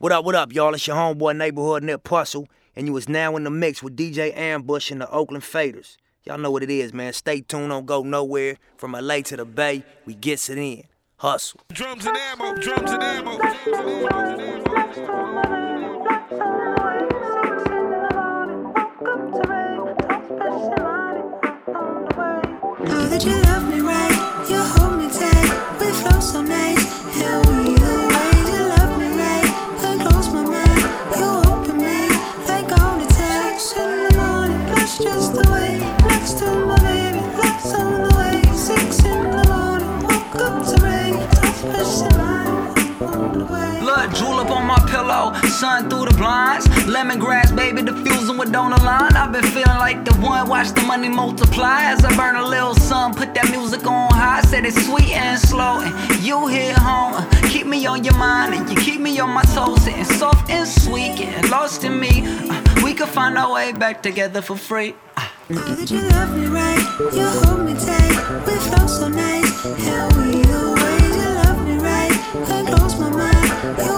What up, what up, y'all? It's your homeboy neighborhood Nip Puzzle, and you is now in the mix with DJ Ambush and the Oakland Faders. Y'all know what it is, man. Stay tuned, don't go nowhere. From LA to the Bay, we gets it in. Hustle. Drums and ammo, drums and ammo, drums and ammo. Know that you love me right, you hold me tight, we flow so nice, and we my pillow, sun through the blinds. Lemongrass, baby, diffusing with donut line. I've been feeling like the one, watch the money multiply. As I burn a little sun, put that music on high. Said it's sweet and slow, and you hit home. Keep me on your mind, and you keep me on my toes, sitting soft and sweet, getting lost in me. Uh, we could find our way back together for free. Know that you love me right, you hold me tight, we flow so nice, and we way you love me right. I close my mind, you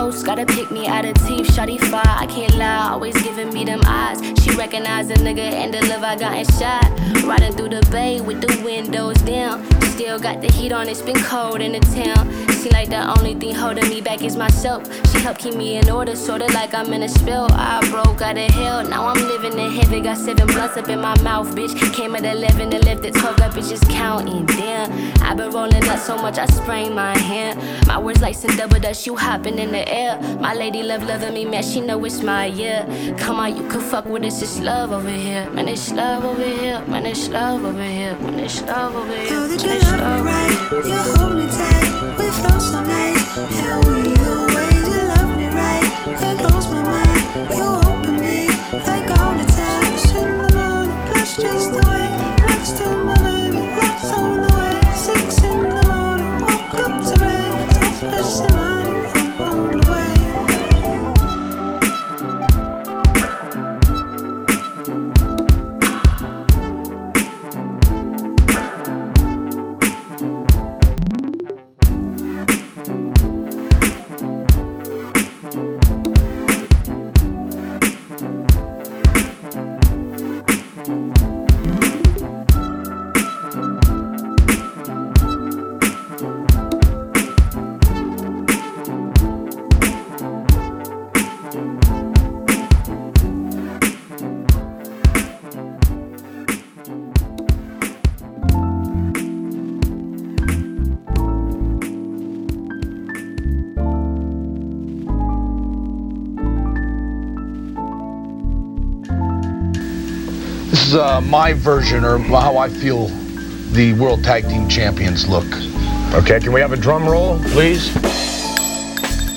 Gotta pick me out of teeth, shawty fire. I can't lie, always giving me them eyes. She recognize a nigga and the love I got in shot. Riding through the bay with the windows down. Still got the heat on, it's been cold in the town. Seem like the only thing holding me back is myself. She helped keep me in order, sorta like I'm in a spell. I broke out of hell, now I'm living in heaven. Got seven blunts up in my mouth, bitch. Came at 11 and left at 12, that bitch is counting. Damn, i been rolling up so much I sprained my hand. My words like some double dust, you hopping in the air. My lady love loving me, man, she know it's my year. Come on, you can fuck with us, it's love over here. Man, it's love over here. Man, it's love over here. Man, it's love over here. Know that you love me right, you hold me tight, we flow so nice, and we you love me right. I close my mind, you open me, like all the in the morning. That's just the way, next to my baby, lights on the way, six in the morning, woke up to rain, touch personality, uh, my version or how I feel the World Tag Team Champions look. Okay, can we have a drum roll, please?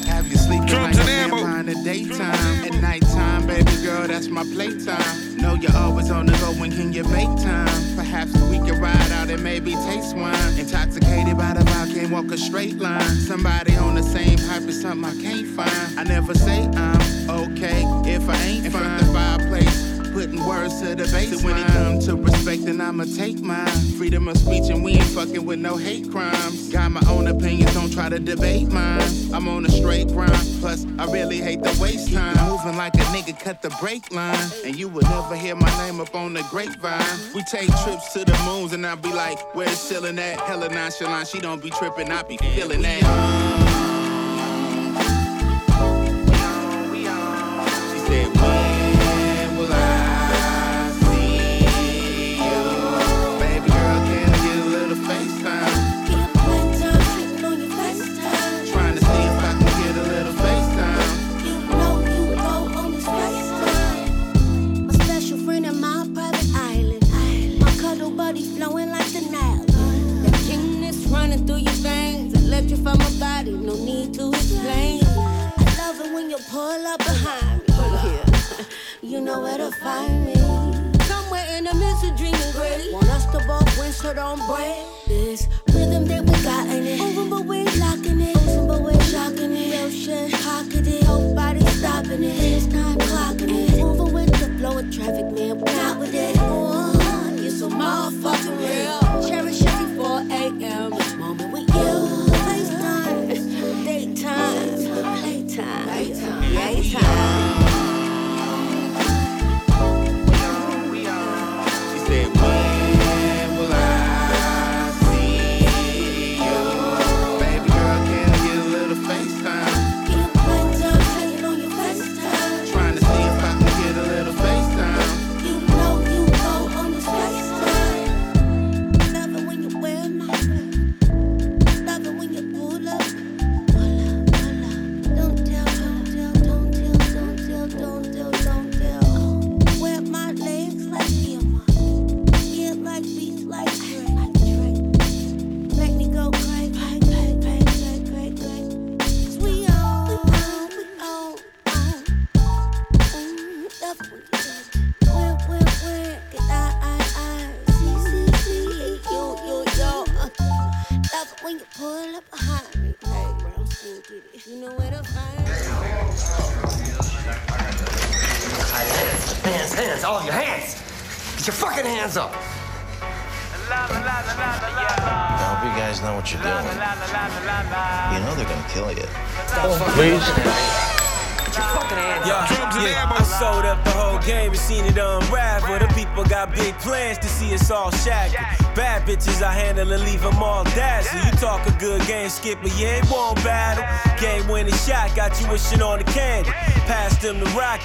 Have you sleeping Drums like and a ammo. vampire in the daytime? At nighttime, baby girl, that's my playtime. Know you're always on the go when can you make time? Perhaps we can ride out and maybe taste wine. Intoxicated by the vibe, can't walk a straight line. Somebody on the same hype is something I can't find. I never say I'm okay if I ain't in front the fireplace. Putting words to the bass. So when it comes to respect, then I'ma take mine. Freedom of speech, and we ain't fucking with no hate crimes. Got my own opinions, don't try to debate mine. I'm on a straight grind, plus I really hate the waste time. Moving like a nigga cut the brake line, and you would never hear my name up on the grapevine. We take trips to the moons, and I be like, where's chillin' at? Hella nonchalant, she don't be trippin', I be feeling that. pull up behind me. Yeah. You know where to find me. Somewhere in the midst of dreaming great. Want us to both win, so don't break this rhythm that we got in it. Moving, but we locking it. Moving, but we shocking it. Real shit, pocket it. Nobody stopping it. It's time clocking it. Moving with the flow of traffic, man. We Not with it. Oh, you're so motherfucking real. Cherish it before 8 a.m. She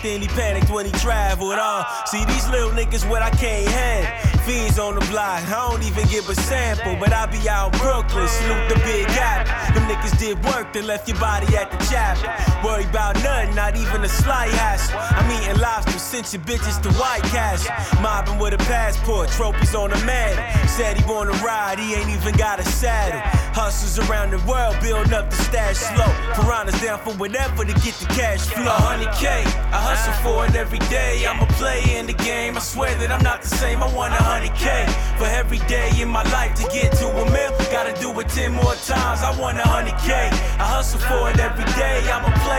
then he panicked when he traveled. Uh, see these little niggas what I can't handle. Fiends on the block, I don't even give a sample, but I be out Brooklyn, salute the big apple. Them niggas did work, then left your body at the chapel. Worry about nothing, not even a slight hassle. I'm eating lobster, sent your bitches to White Castle. Mobbing with a passport, trophies on the man. Said he wanna ride, he ain't even got a saddle. Hustles around the world, building up the stash slow. Piranhas down for whatever to get the cash flow. 100K, I hustle for it every day. I'm a player in the game. I swear that I'm not the same. I want 100K for every day in my life to get to a mil. Gotta do it 10 more times. I want 100K. I hustle for it every day. I'm a player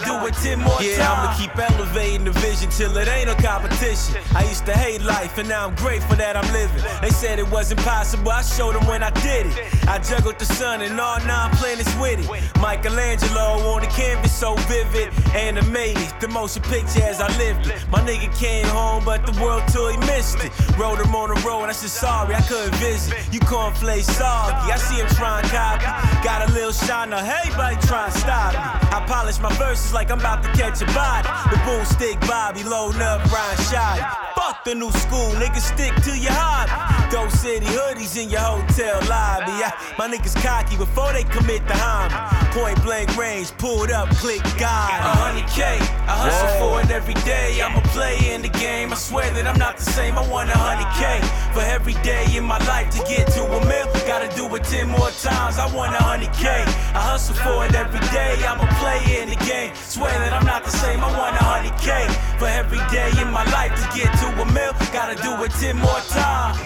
Gotta do it 10 more Yeah, times. I'ma keep elevating the vision till it ain't a competition. I used to hate life, and now I'm grateful that I'm living. They said it wasn't possible, I showed them when I did it. I juggled the sun and all nine planets with it. Michelangelo on the canvas, so vivid. Animated, the motion picture as I lived it. My nigga came home, but the world tour he missed it. Rode him on the road, I said sorry, I couldn't visit. You cornflake soggy, I see him trying to copy. Got a little shiner, hey, buddy, trying to stop me. I polished my verses like I'm about to catch a body. The boomstick Bobby loading up Ryan Shot. Fuck the new school, niggas stick to your hobby. Dope City hoodies in your hotel lobby. Yeah, my niggas cocky before they commit the homie. Point blank range, pulled up, click God. A 100K, I hustle for it every day. I'm a player in the game. I swear that I'm not the same. I want a 100K for every day in my life to get to a mil. Gotta do it 10 more times. I want a 100K. I hustle for it every day. I'm a player in the game. Swear that I'm not the same. I want a 100K for every day in my life to get to a mil. Gotta do it 10 more times.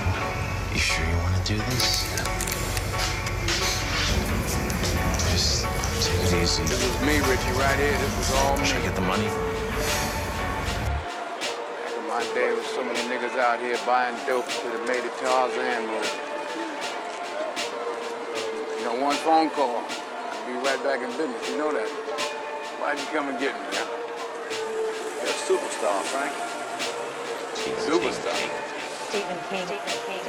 You sure you wanna do this? Just take it easy. This was me, Richie, right here. This was all me. Should I get the money? Back in my day, was so many niggas out here buying dope that have made it Tarzan movie. You know, one phone call, I'll be right back in business. You know that. Why'd you come and get me, huh? You're a superstar, Frank. Superstar.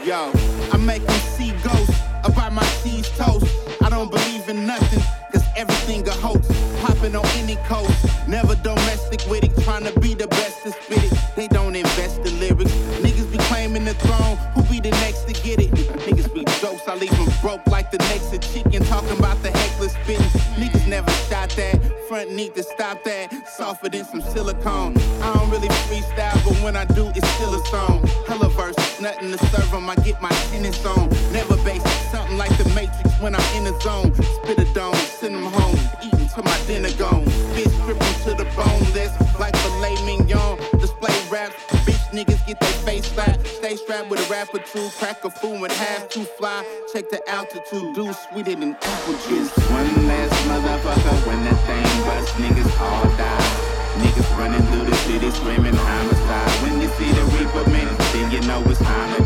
Yo, I make them see ghosts I buy my cheese toast. I don't believe in nothing, cause everything a hoax. Popping on any coast, never domestic with it. Trying to be the best and spit it. They don't invest the lyrics. Niggas be claiming the throne, who be the next to get it? Niggas be jokes, I leave them broke like the next to chicken. Talking about the heckless spitting. Niggas never shot that. Front need to stop that. Softer than some silicone. To serve 'em. I get my tennis on. Never basic, something like the Matrix when I'm in the zone. Spit a dome, send 'em home. Eating to my dinner gone. Bitch stripping to the bone. That's like filet mignon. Display raps. Bitch niggas get their face slapped. Stay strapped with a rap or two. Crack a fool and half too fly. Check the altitude. Do sweeter than apple juice. One last motherfucker when that thing bust. Niggas all die. Niggas running through the city screaming homicide. When you see the reaper, man, then you know it's time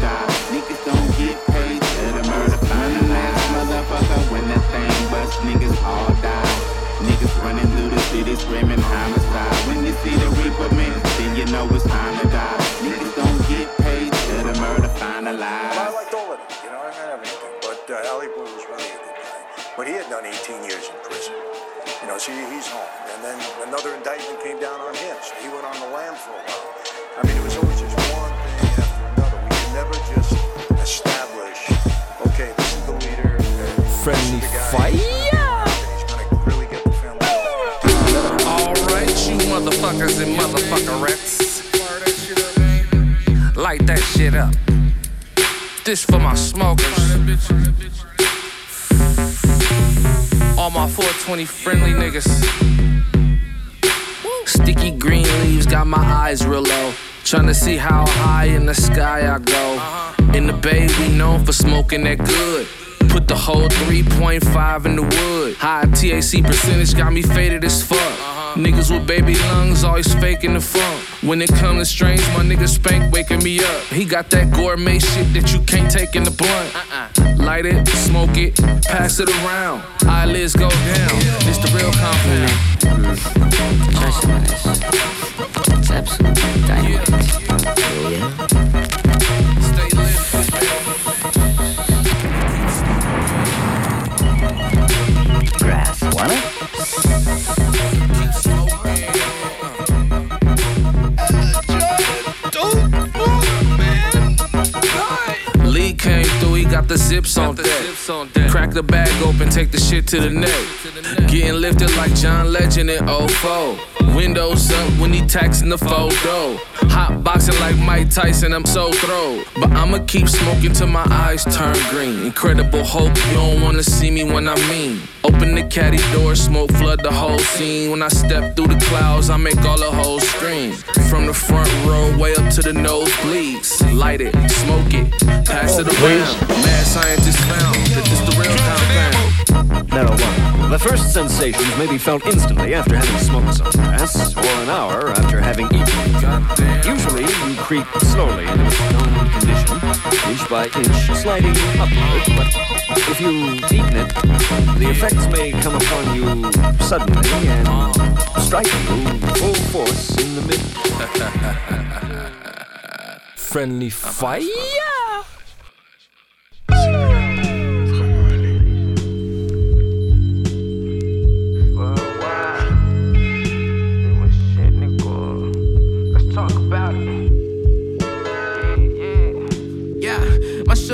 women homicide. When you see the reaper man, then you know it's time to die. Niggas don't get paid till the murder finalized. Well, I liked all of it. You know, I didn't have anything. But uh, Allie Blue was really a good guy. But he had done 18 years in prison. You know, so he's home. And then another indictment came down on him, so he went on the lam for a while. I mean, it was always just one thing after another. We could never just establish, okay, this is the leader. Friendly the fight? Motherfuckers and motherfuckerettes. Light that shit up. This for my smokers. All my 420 friendly niggas. Sticky green leaves got my eyes real low. Tryna see how high in the sky I go. In the bay, we known for smoking that good. Put the whole 3.5 in the wood. High TAC percentage got me faded as fuck. Niggas with baby lungs always faking the funk. When it come to strange, my nigga Spank waking me up. He got that gourmet shit that you can't take in the blunt. Light it, smoke it, pass it around. Eyelids go down. It's the real compound. Try some of. It's absolute dynamite. Oh yeah? Got the zips on deck. Crack the bag open, take the shit to the neck. Getting lifted like John Legend in 04. Windows up when he taxing the photo. Hot boxing like Mike Tyson, I'm so throw. But I'ma keep smoking till my eyes turn green. Incredible Hulk, you don't wanna see me when I mean. Open the caddy door, smoke flood the whole scene. When I step through the clouds, I make all the hoes scream. From the front row way up to the nosebleeds. Light it, smoke it, pass it around. Mad scientists found that this the real compound. Marijuana. The first sensations may be felt instantly after having smoked some grass, or an hour after having eaten. Usually, you creep slowly into a stoned condition, inch by inch, sliding upward. But if you've eaten it, the effects may come upon you suddenly and strike you full force in the mid. Friendly fire.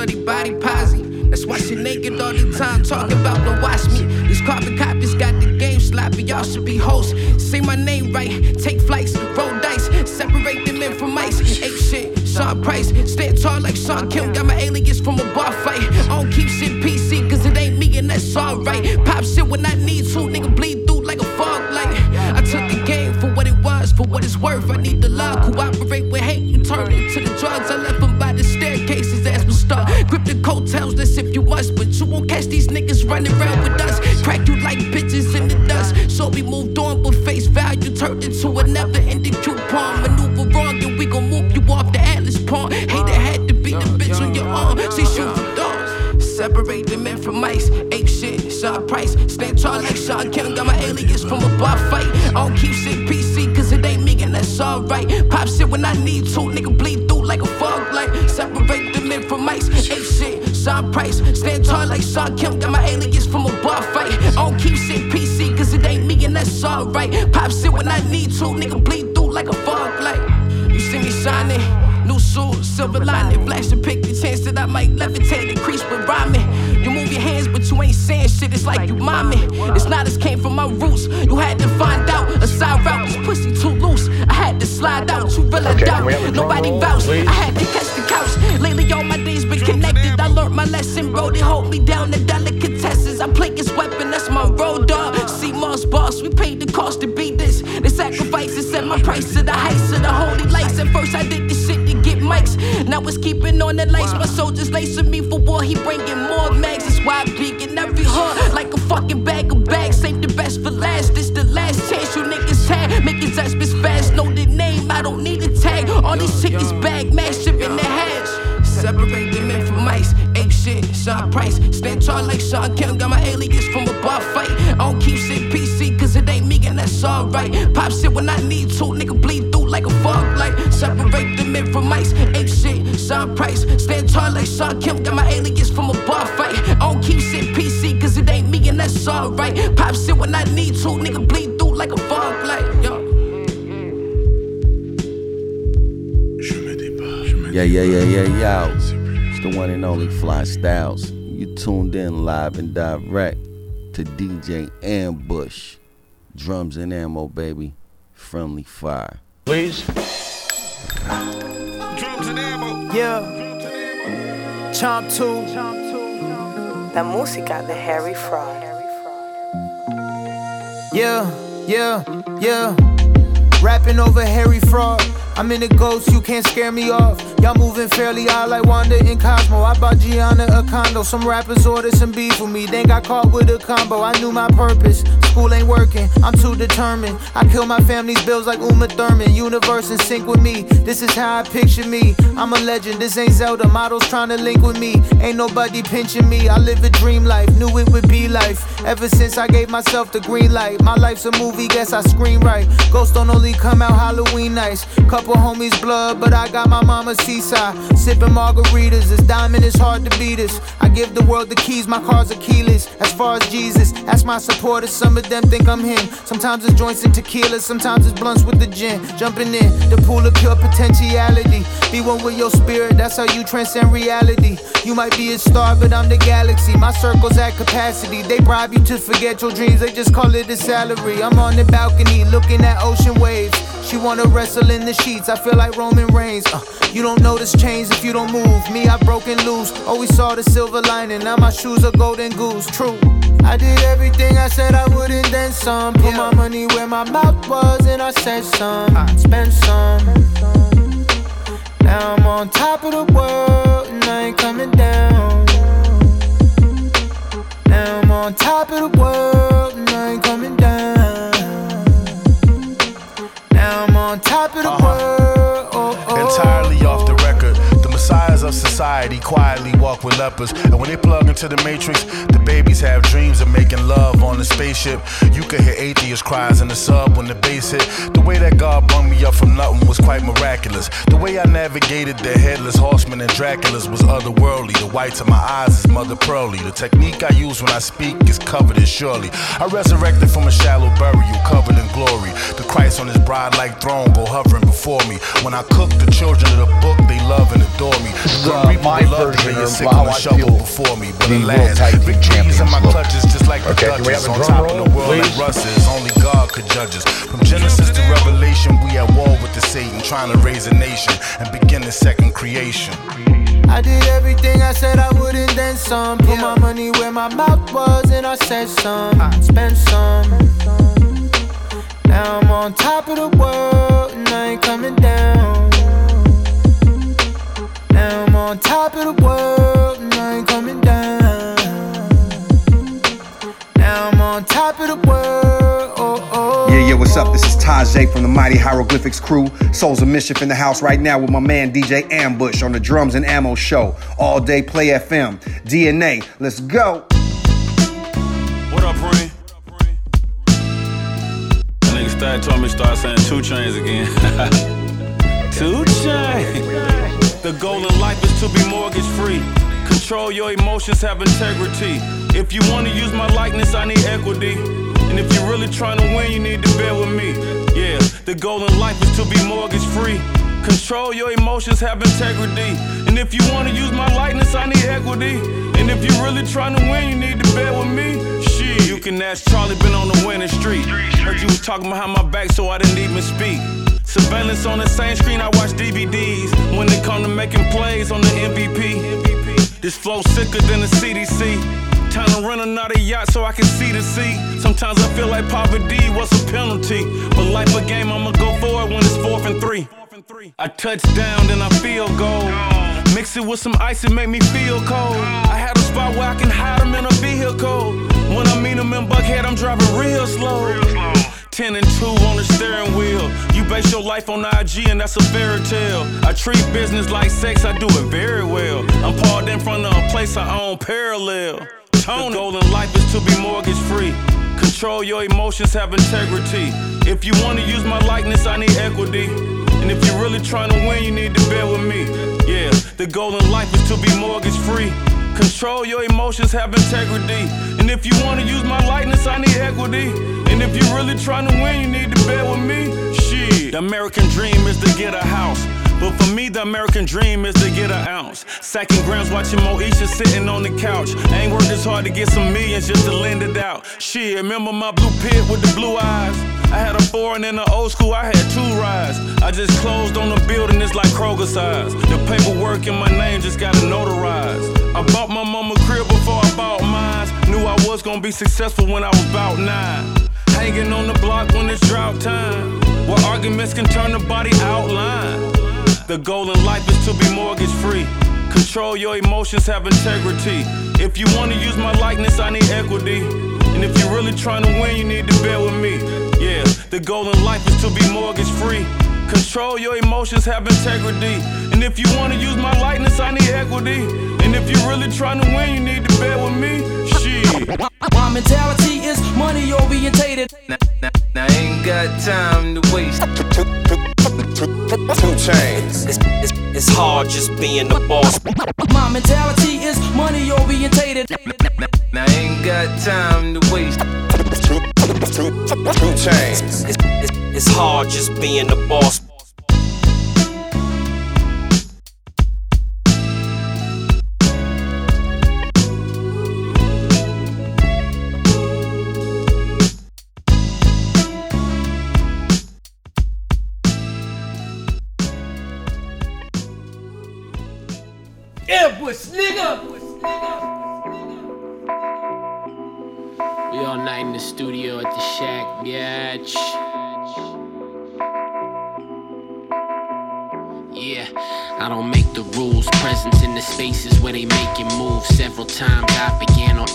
Shorty body posy. That's why she naked all the time, talking about the watch me. These carbon copies got the game sloppy, y'all should be hosts. Say my name right, take flights, roll dice, separate the men from mice. Ape shit, Sean Price, stand tall like Shawn Kemp, got my alias from a bar fight. I don't keep shit PC, cause it ain't me and that's alright. Pop shit when I need to, nigga bleed for what it's worth. I need the law, cooperate with hate, you turn into the drugs. I left them by the staircases as we start. Grip the coattails, let's if you must, but you won't catch these niggas running around with us. Crack you like bitches in the dust. So we moved on, but face value turned into a never ending coupon. Maneuver wrong, and we gon' move you off the Atlas pawn. Hate it had to be the bitch on your arm. See, shoot for dogs. Separate the men from mice. Ape shit, Sean Price. Stand tall like Shawn Kemp. Got my alias from a bar fight. I don't keep sick PC, alright. Pop shit when I need to. Nigga bleed through like a fog light. Separate the men from mice. Ape shit, Sean Price. Stand tall like Shawn Kemp. Got my alias from a bar fight. I don't keep shit PC, cause it ain't me, and that's alright. Pop shit when I need to. Nigga bleed through like a fog light. You see me shining. New suit, silver lining, flashing pick the chance that I might levitate, increase with rhyming. You move your hands, but you ain't saying shit. It's like you mommy. It's not as came from my roots. You had to find out a side route. This pussy too loose. I had to slide out. You really Okay, doubt. can we have a drum Nobody roll, vouched. I had to catch the couch. Lately, all my days been connected. I learned my lesson, bro. They hold me down. The delicatesses. I play this weapon. That's my road dog. See Moss boss. We paid the cost to be this. The sacrifices set my price to the heights of the holy lights. At first, I did this shit to get mics. Now it's keeping on the lights. My soldiers lacing me for war. He bringing more mags. That's why I peek in every hood like a fucking bag of bags. Price. Stand tall like Shawn Kemp. Got my alias from a bar fight. I don't keep shit PC, cause it ain't me, and that's alright. Pop shit when I need to. Nigga bleed through like a fog light. Separate the men from mice. Ape shit, Sean Price. Stand tall like Shawn Kemp, got my alias from a bar fight. I don't keep shit PC, cause it ain't me and that's alright. Pop shit when I need to, nigga bleed through like a fog light. Yo. Yeah, yeah, yeah, yeah, yeah. It's the one and only Fly Styles. You tuned in live and direct to DJ Ambush. Drums and ammo, baby. Friendly fire. Please. Yeah. Chomp 2. La música de Harry Fraud. Yeah, yeah, yeah. Rapping over Harry Fraud. I'm in the ghost, you can't scare me off. Y'all moving fairly odd like Wanda in Cosmo. I bought Gianna a condo. Some rappers ordered some beef with me. Then got caught with a combo. I knew my purpose. School ain't working, I'm too determined. I kill my family's bills like Uma Thurman. Universe in sync with me. This is how I picture me. I'm a legend, this ain't Zelda. Models trying to link with me. Ain't nobody pinching me. I live a dream life, knew it would be life. Ever since I gave myself the green light. My life's a movie, guess I screen right. Ghosts don't only come out Halloween nights. Couple homies blood, but I got my mama seaside. Sipping margaritas, this diamond is hard to beat us. I give the world the keys, my cars are keyless. As far as Jesus, that's my supporters. Some of them think I'm him. Sometimes it's joints and tequila, sometimes it's blunts with the gin. Jumping in the pool of pure potentiality. Be one with your spirit, that's how you transcend reality. You might be a star, but I'm the galaxy. My circle's at capacity. They bribe you to forget your dreams, they just call it a salary. I'm on the balcony looking at ocean waves. She wanna wrestle in the sheets, I feel like Roman Reigns. Uh, you don't notice change if you don't move. Me, I broken loose. Always saw the silver lining. Now my shoes are golden goose. True. I did everything I said I wouldn't, then some. Put my money where my mouth was, and I said some. I spent some. Now I'm on top of the world, and I ain't coming down. Now I'm on top of the world, of society quietly walk with lepers. And when they plug into the matrix, the babies have dreams of making love on the spaceship. You could hear atheist cries in the sub when the bass hit. The way that God brought me up from nothing was quite miraculous. The way I navigated the headless horsemen and Draculas was otherworldly. The whites of my eyes is mother pearly. The technique I use when I speak is covered in surely. I resurrected from a shallow burial covered in glory. The Christ on his bride like throne go hovering before me. When I cook, the children of the book they love and adore me. This is, uh, my love to version a of how I shovel feel before me, but the World alas, Tag Team victory is in Champions my look. clutches, just like the Okay, can we Duchess have a on drum top roll, of the world please? like Russ is. Only God could judge us. From Genesis to Revelation, we at war with the Satan, trying to raise a nation and begin the second creation. I did everything I said I wouldn't, then some. Put my money where my mouth was, and I said some. I spent some. Now I'm on top of the world, and I ain't coming down. Now I'm on top of the world, and I ain't coming down. Now I'm on top of the world. Oh, oh. Yeah, yeah, what's up? This is Tajai from the Mighty Hieroglyphics crew. Souls of Mischief in the house right now with my man DJ Ambush on the Drums and Ammo Show. All day Play FM. DNA, let's go. What up, Rain? That nigga started told me to start saying two chains again. two chains. The goal in life is to be mortgage free. Control your emotions, have integrity. If you wanna use my likeness, I need equity. And if you're really trying to win, you need to bear with me. Yeah, the goal in life is to be mortgage free. Control your emotions, have integrity. And if you wanna use my likeness, I need equity. And if you're really trying to win, you need to bear with me. Shit, you can ask Charlie, been on the winning street. Heard you was talking behind my back, so I didn't even speak. Surveillance on the same screen, I watch DVDs. When it come to making plays on the MVP. This flow sicker than the CDC. Time to rent another yacht so I can see the sea. Sometimes I feel like poverty was a penalty. But life a game, I'ma go for it when it's fourth and three. I touch down, then I feel gold. Mix it with some ice and make me feel cold. I had a spot where I can hide them in a vehicle. When I meet them in Buckhead, I'm driving real slow. 10 and 2 on the steering wheel. You base your life on IG, and that's a fairy tale. I treat business like sex, I do it very well. I'm parked in front of a place I own parallel. Tony. The goal in life is to be mortgage free. Control your emotions, have integrity. If you wanna use my likeness, I need equity. And if you're really trying to win, you need to bear with me. Yeah, the goal in life is to be mortgage free. Control your emotions, have integrity. And if you wanna use my likeness, I need equity. And if you're really trying to win, you need to bet with me. Shit. The American dream is to get a house. But for me, the American dream is to get an ounce. Sacking grams, watching Moesha sitting on the couch. I ain't worked this hard to get some millions just to lend it out. Shit, remember my blue pit with the blue eyes? I had a foreign in the old school, I had two rides. I just closed on the building, it's like Kroger size. The paperwork in my name just got notarized. I bought my mama crib before I bought mine. Knew I was gonna be successful when I was about nine. Hanging on the block when it's drought time. Where arguments can turn the body outline. The goal in life is to be mortgage free. Control your emotions, have integrity. If you wanna use my likeness, I need equity. And if you're really trying to win, you need to bear with me. Yeah, the goal in life is to be mortgage free. Control your emotions, have integrity. And if you wanna use my likeness, I need equity. And if you're really trying to win, you need to bear with me. Shit. My mentality is money orientated. Now, now, now I ain't got time to waste. Two chains. It's, it's, it's hard just being the boss. My mentality is money orientated. Now I ain't got time to waste. Two, two, two chains. It's, it's, it's hard just being the boss. Ambush, nigga. We all night in the studio at the shack, bitch. Yeah, I don't make the rules. Presence in the spaces where they make it move. Several times I began on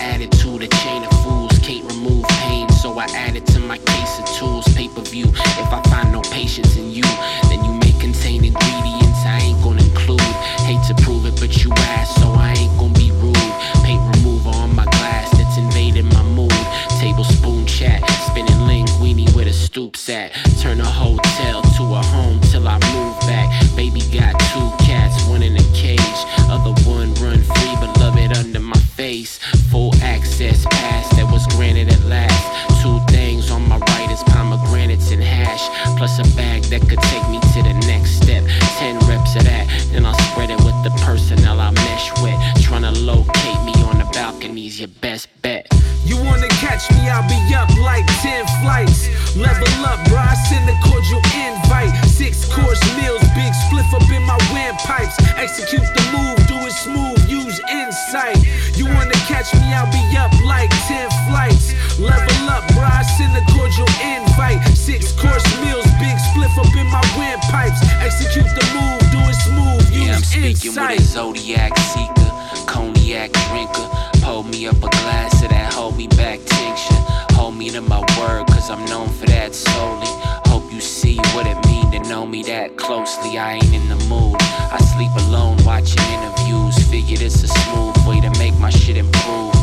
A zodiac seeker, cognac drinker. Pour me up a glass of that hold me back tincture. Hold me to my word, cause I'm known for that solely. Hope you see what it mean to know me that closely. I ain't in the mood. I sleep alone watching interviews. Figured it's a smooth way to make my shit improve.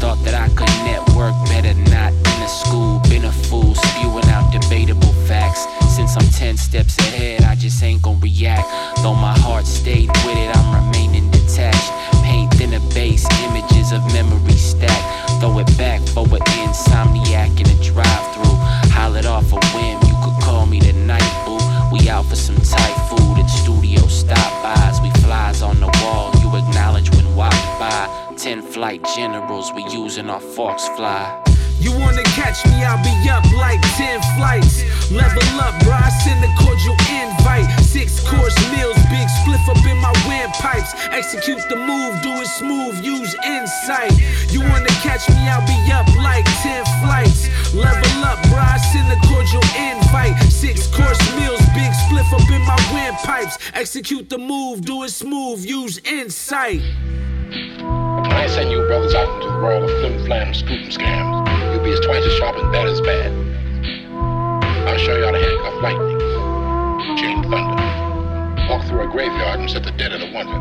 Thought that I could network better, not in a school. Been a fool, spewing out debatable facts. Since I'm 10 steps ahead, I just ain't gon' react. Though my heart stayed with it, I'm remaining detached. Paint thinner base images of memory stacked. Throw it back for an insomniac in a drive through. Holl it off a whim, you could call me the night boo. We out for some tight food and studio stop bys. We flies on the wall, you acknowledge when walk by. Ten flight generals, we using our forks fly. You wanna catch me, I'll be up like 10 flights. Level up, bro, I send a cordial invite. Six course meals, big spliff up in my windpipes. Execute the move, do it smooth, use insight. You wanna catch me, I'll be up like 10 flights. Level up, bro, I send a cordial invite. Six course meals, big spliff up in my windpipes. Execute the move, do it smooth, use insight. I send you brothers out into the world of flim flam scoop scams, you'll be as twice as sharp and bad as bad. I'll show you how to handcuff lightning, chain thunder, walk through a graveyard and set the dead at a wonder.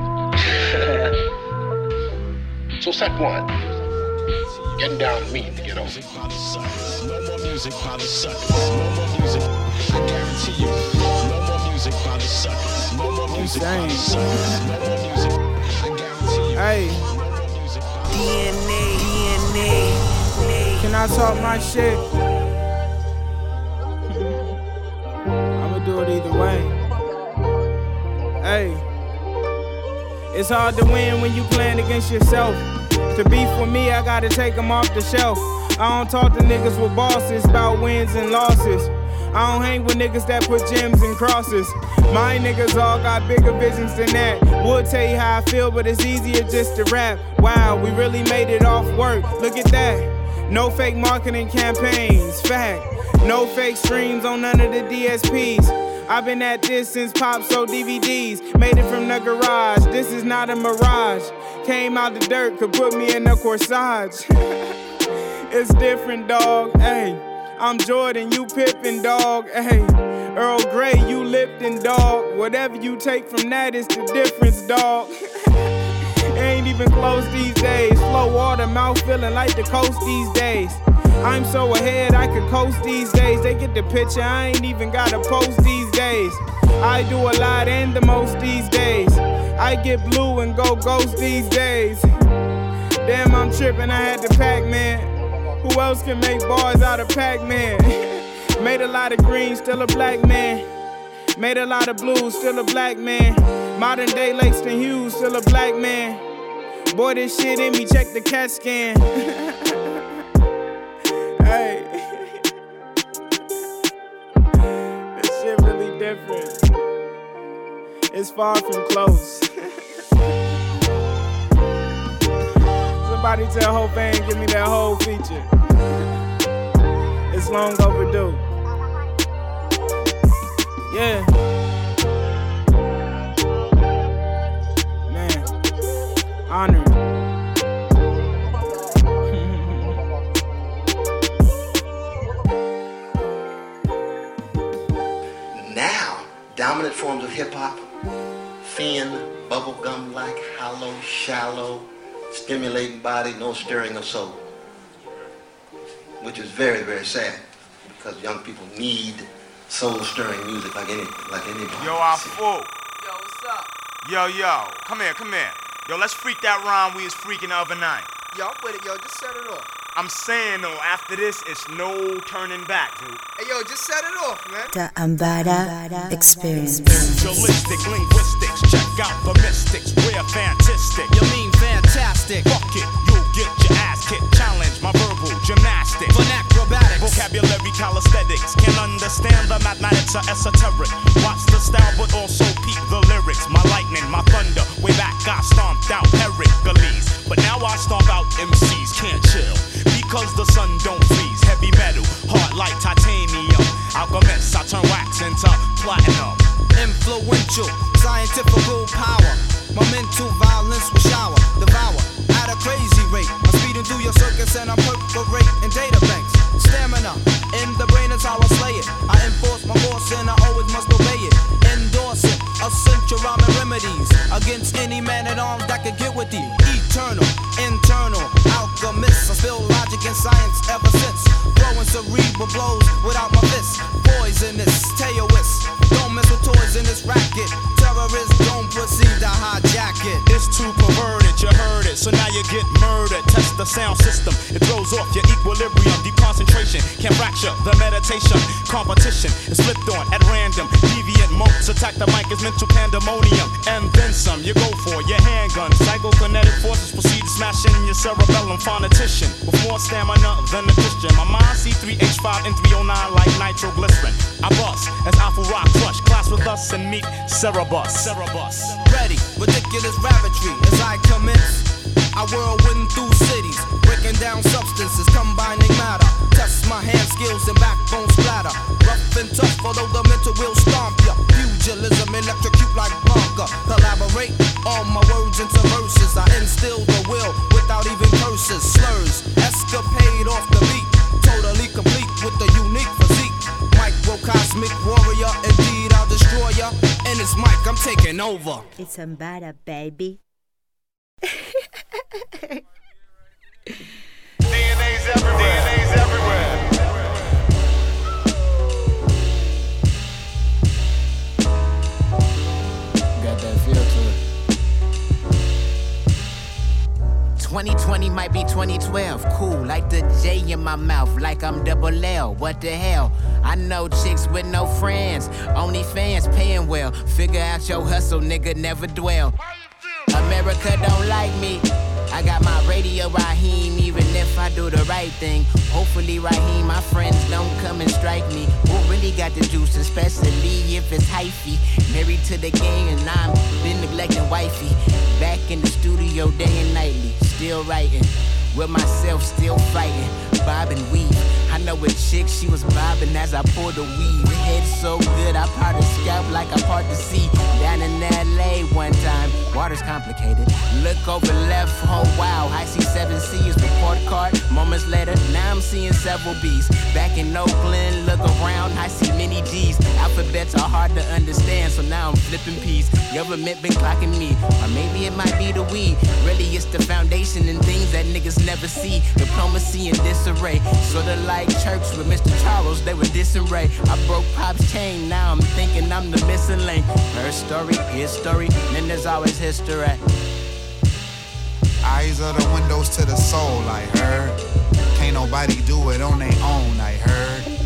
so step one, getting down mean to get over. No more music by the suckers. No more music. I guarantee you. No more music. music by the suckers. No more music by the suckers. No more music. I guarantee you. Hey. DNA, DNA. Can I talk my shit? I'ma do it either way. Hey. It's hard to win when you playing against yourself. To beef with me, I gotta take them off the shelf. I don't talk to niggas with bosses about wins and losses. I don't hang with niggas that put gems and crosses. My niggas all got bigger visions than that. Would tell you how I feel, but it's easier just to rap. Wow, we really made it off work. Look at that. No fake marketing campaigns. Fact. No fake streams on none of the DSPs. I've been at this since Pop sold DVDs. Made it from the garage. This is not a mirage. Came out the dirt, could put me in a corsage. it's different, dog. Hey, I'm Jordan, you Pippin, dog. Hey, Earl Grey, you Lipton, dog. Whatever you take from that is the difference, dog. Ain't even close these days. Flow water, mouth feeling like the coast these days. I'm so ahead, I could coast these days. They get the picture, I ain't even gotta post these days. I do a lot and the most these days. I get blue and go ghost these days. Damn, I'm tripping, I had the Pac Man. Who else can make bars out of Pac Man? Made a lot of green, still a black man. Made a lot of blue, still a black man. Modern day Langston Hughes, still a black man. Boy, this shit in me, check the CAT scan. hey. this shit really different. It's far from close. Somebody tell Hope Van give me that whole feature. It's long overdue. Yeah. Honored. Now, dominant forms of hip hop, thin, bubblegum like, hollow, shallow, stimulating body, no stirring of soul. Which is very, very sad because young people need soul stirring music like any like anybody. Yo, I'm full. Yo, what's up? Yo, yo, come here, come here. Yo, let's freak that rhyme we was freaking the other night. Yo, I'm with it, yo. Just set it off. I'm saying though, after this, it's no turning back, dude. Hey, yo, just set it off, man. The Ambada um, Experience. Spiritualistic linguistics, check out the mystics. We're fantastic. You mean fantastic? Fuck it, you'll get your ass kicked. Challenge my verbal gymnastics. Acrobatics. Vocabulary calisthenics. Can't understand the mathematics are esoteric. Watch the style, but also peep the lyrics. My lightning, my thunder. I stomped out Hercules. But now I stomp out MCs. Can't chill. Because the sun don't freeze. Heavy metal, hard like titanium. Alchemist, I turn wax into platinum. Influential, scientific power. My violence will shower, devour at a crazy rate. I'm speeding through your circus and I'm thee. Eternal, internal, alchemist. I spill logic and science ever since. Throwing cerebral blows without my fists. Poisonous, taoist. Don't mess with toys in this racket. Terrorists don't proceed to hijack it. It's too perverted, you heard it, so now you get murdered. Test the sound system, it throws off your equilibrium. Deconcentration concentration can fracture the meditation. Competition is flipped on at random. Deviant attack the mic is mental pandemonium. And then some, you go for your handgun. Psychokinetic forces proceed to smash in your cerebellum. Phonetician with more stamina than a Christian. My mind C3H5 and 309 like nitroglycerin. I bust as Alpha Rock crush. Class with us and meet Cerebus. Cerebus. Ready, ridiculous ravagely as I commence. I whirlwind through cities, breaking down substances, combining matter. Test my hand skills and backbone splatter. Rough and tough, although the mental will stomp like Blanca. Collaborate all my words into verses. I instill the will without even curses. Slurs, escapade off the beat. Totally complete with unique physique. Microcosmic warrior, indeed I'll destroy ya. In this mic, I'm taking over. It's baby. 2020 might be 2012. Cool, like the J in my mouth, like I'm double L. What the hell? I know chicks with no friends, only fans paying well. Figure out your hustle, nigga, never dwell. America don't like me. I got my radio Raheem, even if I do the right thing. Hopefully, Raheem, my friends don't come and strike me. Who really got the juice, especially if it's hyphy? Married to the game, and I'm been neglecting wifey. Back in the studio day and nightly, still writing. With myself, still fighting. Bob and weave. I know a chick, she was bobbing as I pulled the weave. Head so good, I part the scalp like I part the sea. Down in LA one time, water's complicated. Look over left, oh wow, I see seven C's, report card. Moments later, now I'm seeing several B's. Back in Oakland, look around, I see many G's. Alphabets are hard to understand, so now I'm flipping P's. Government been clocking me, or maybe it might be the weed. Really, it's the foundation and things that niggas never see. Diplomacy and disarray, sorta like church with Mr. Charles, they were disarray. I broke Pop's chain, now I'm thinking I'm the missing link. Her story, his story, then there's always history. Eyes are the windows to the soul, I heard. Can't nobody do it on their own, I heard.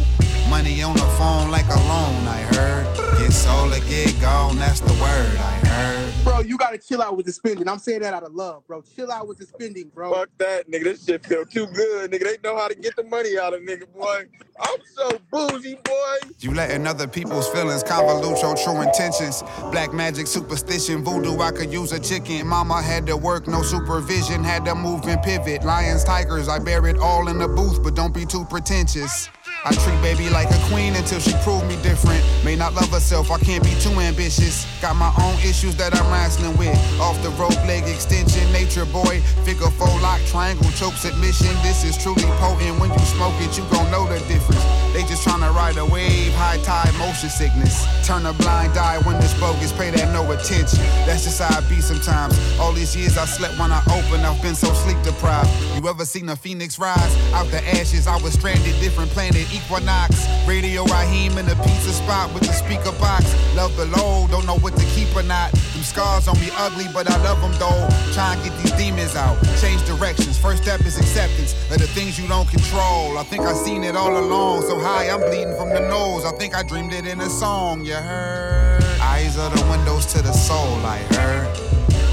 Money on the phone like a loan, I heard. Get sold or get gone, that's the word, I heard. Bro, you gotta chill out with the spending. I'm saying that out of love, bro. Chill out with the spending, bro. Fuck that, nigga. This shit feel too good, nigga. They know how to get the money out of nigga, boy. I'm so bougie, boy. You letting other people's feelings convolute your true intentions. Black magic, superstition, voodoo, I could use a chicken. Mama had to work, no supervision, had to move and pivot. Lions, tigers, I bear it all in the booth, but don't be too pretentious. I treat baby like a queen until she prove me different. May not love herself, I can't be too ambitious. Got my own issues that I'm wrestling with. Off the rope, leg extension, nature boy. Figure four lock, triangle, choke submission. This is truly potent. When you smoke it, you gon' know the difference. They just tryna ride a wave, high tide, motion sickness. Turn a blind eye when this bogus pay that no attention. That's just how I be sometimes. All these years I slept when I opened, I've been so sleep deprived. You ever seen a phoenix rise? Out the ashes, I was stranded, different planet, equinox. Radio Raheem in the pizza spot with the speaker box. Love below, don't know what to keep or not. Them scars on me ugly, but I love them though. Try and get these demons out, change directions. First step is acceptance of the things you don't control. I think I seen it all along, so high I'm bleeding from the nose. I think I dreamed it in a song, you heard? Eyes are the windows to the soul, I heard.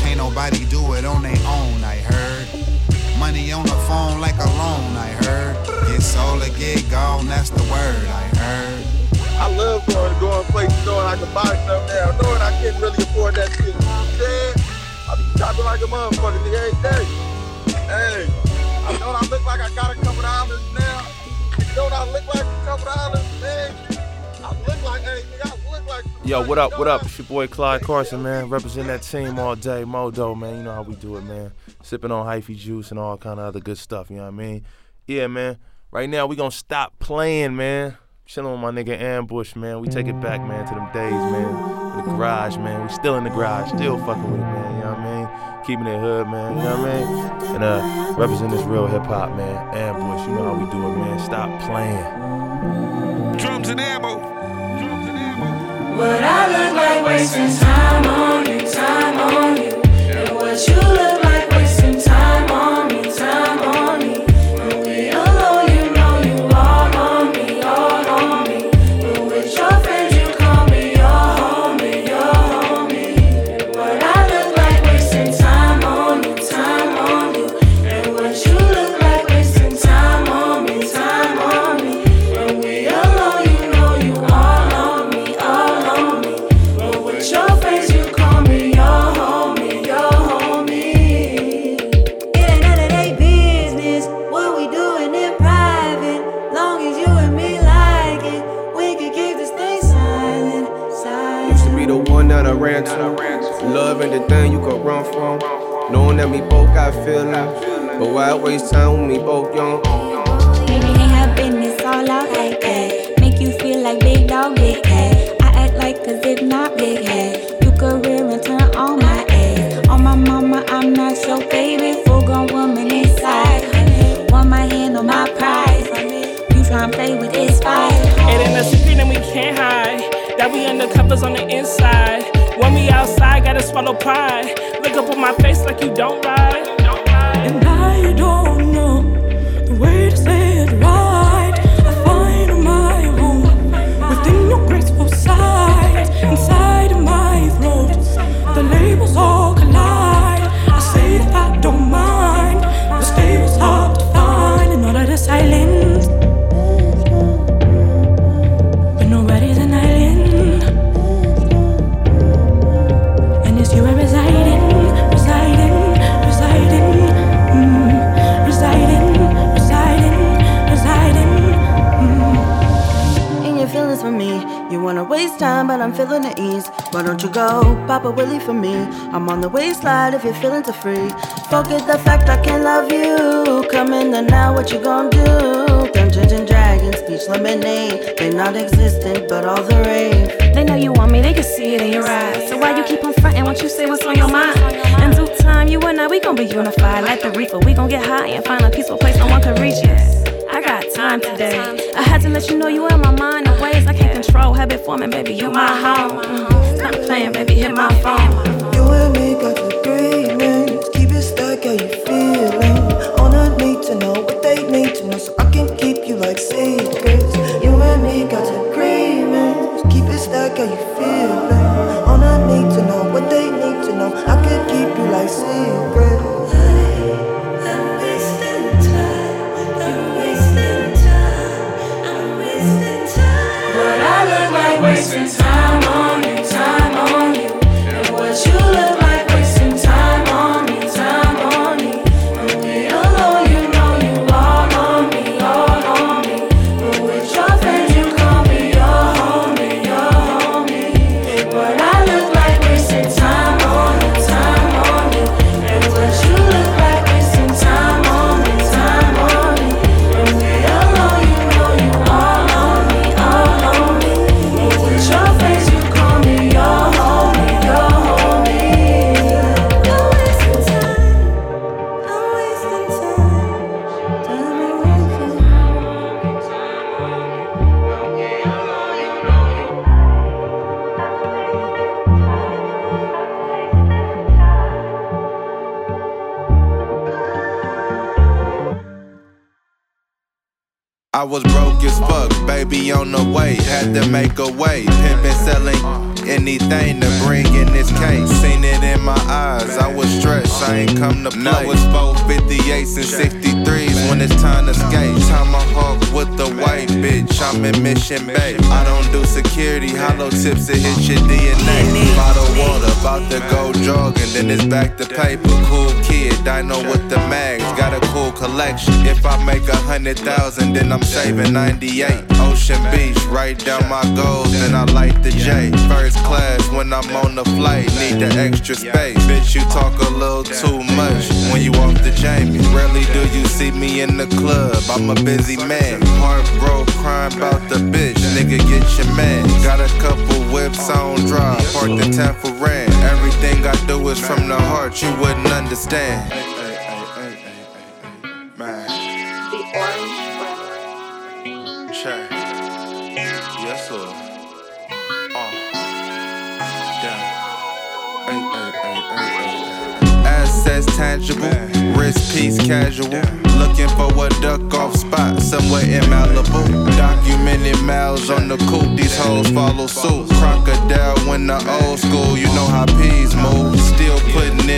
Can't nobody do it on their own, I heard. Money on the phone like a loan, I heard. Get sold or get gone, that's the word, I heard. I love going to going places knowing I can buy stuff now, knowing I can't really afford that shit. You know? I be shopping like a motherfucker nigga every day. Hey, I know I look like I got a couple dollars now. You know I look like a couple dollars, man. I look like, hey, nigga, I. Yo, what up? What up? It's your boy Clyde Carson, man. Represent that team all day, Modo, man. You know how we do it, man. Sipping on hyphy juice and all kind of other good stuff. You know what I mean? Yeah, man. Right now we gonna stop playing, man. Chilling with my nigga Ambush, man. We take it back, man, to them days, man. The garage, man. We still in the garage, still fucking with it, man. You know what I mean? Keeping it hood, man. You know what I mean? And uh, represent this real hip hop, man. Ambush, you know how we do it, man. Stop playing. Drums and ammo. Would I look like wasting time on you, time on you? And what you look like that we both got. But why waste time when we both young? Baby, ain't have business all out like that. Make you feel like big dog, big cat. I act like as if not big head. You could rear and turn on my ass. On my mama, I'm not your baby. Full grown woman inside. Want my hand on my prize. You tryna play with this fire. It ain't a secret and we can't hide that we undercovers on the inside. When we outside, gotta swallow pride. Up on my face like you don't ride. And now you don't. Why don't you go, Papa Willie for me? I'm on the waistline if you're feeling too free. Forget the fact I can't love you. Come in the now, what you gonna do? Dungeons and Dragons, peach lemonade. They not existent, but all the rave. They know you want me, they can see it in your eyes. So why you keep on frontin'? Won't you say what's on your mind? In due time, you and I, we gon' be unified. Like the reefer, we gon' get high and find a peaceful place no one can reach us. I got time today. I had to let you know you in my mind in ways I can't control. Habit forming, baby, you're my home. Stop playing, baby, hit my phone. You and me got agreements. Keep it stuck, how you feeling? All I need to know what they need to know so I can keep you like secrets. You and me got agreements. Keep it stuck, how you feeling? All I need to know what they need to know. I can keep you like secrets. But I look like wasting time on thousand then I'm saving 98. Ocean Beach, write down my goals, and I like the J. First class when I'm on the flight, need the extra space. Bitch, you talk a little too much when you off the Jamie. Rarely do you see me in the club, I'm a busy man. Heart broke, crying about the bitch, nigga, get your man. Got a couple whips, on don't drive, park the Tanforan. Everything I do is from the heart, you wouldn't understand. Tangible, wrist piece casual. Looking for a duck off spot somewhere in Malibu. Documented miles on the coupe, these hoes follow suit. Crocodile when the old school, you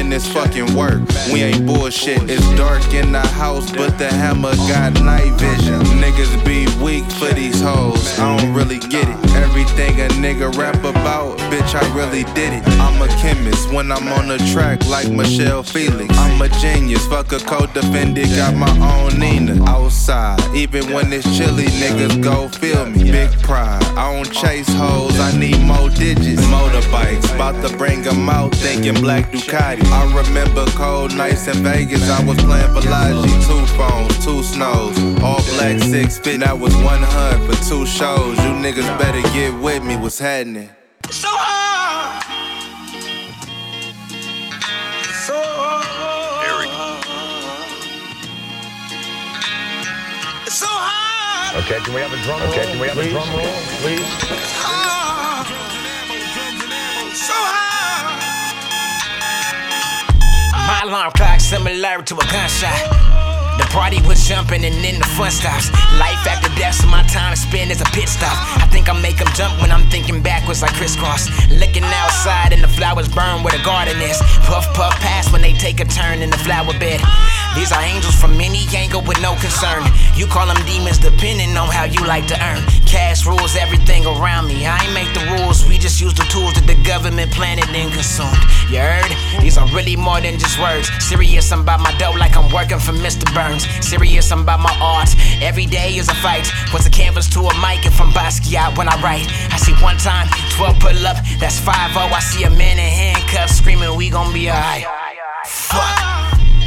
in this fucking work. We ain't bullshit. It's dark in the house, but the hammer got night vision. Niggas be weak for these hoes. I don't really get it. Everything a nigga rap about, bitch, I really did it. I'm a chemist when I'm on the track like Michelle Felix. I'm a genius, fuck a co-defendant, got my own Nina. Outside, even when it's chilly, niggas go feel me. Big pride, I don't chase hoes, I need more digits. Motorbikes, about to bring them out, thinking black Ducati. I remember cold nights in Vegas, I was playing Bellagio. Two phones, two snows, all black six fit. That was one hunt for two shows. You niggas better get with me, what's happening? So hard. So Eric. So hard. Okay, can we have a drum roll? Okay, can we have a drum roll, please? My alarm clock similar to a gunshot. The party was jumping and then the fun stops. Life after death, so my time spend is a pit stop. I think I make them jump when I'm thinking backwards like crisscross. Looking outside and the flowers burn where the garden is. Puff, puff, pass when they take a turn in the flower bed. These are angels from any angle with no concern. You call them demons depending on how you like to earn. Cash rules everything around me. I ain't make the rules, we just use the tools that the government planted and consumed. You heard? These are really more than just words. Serious, I'm by my dough like I'm working for Mr. Burns. Serious, I'm about my art. Every day is a fight. Puts a canvas to a mic and from Basquiat when I write. I see one time, 12 pull up, that's 5 0. I see a man in handcuffs screaming, We gon' be alright. Fuck.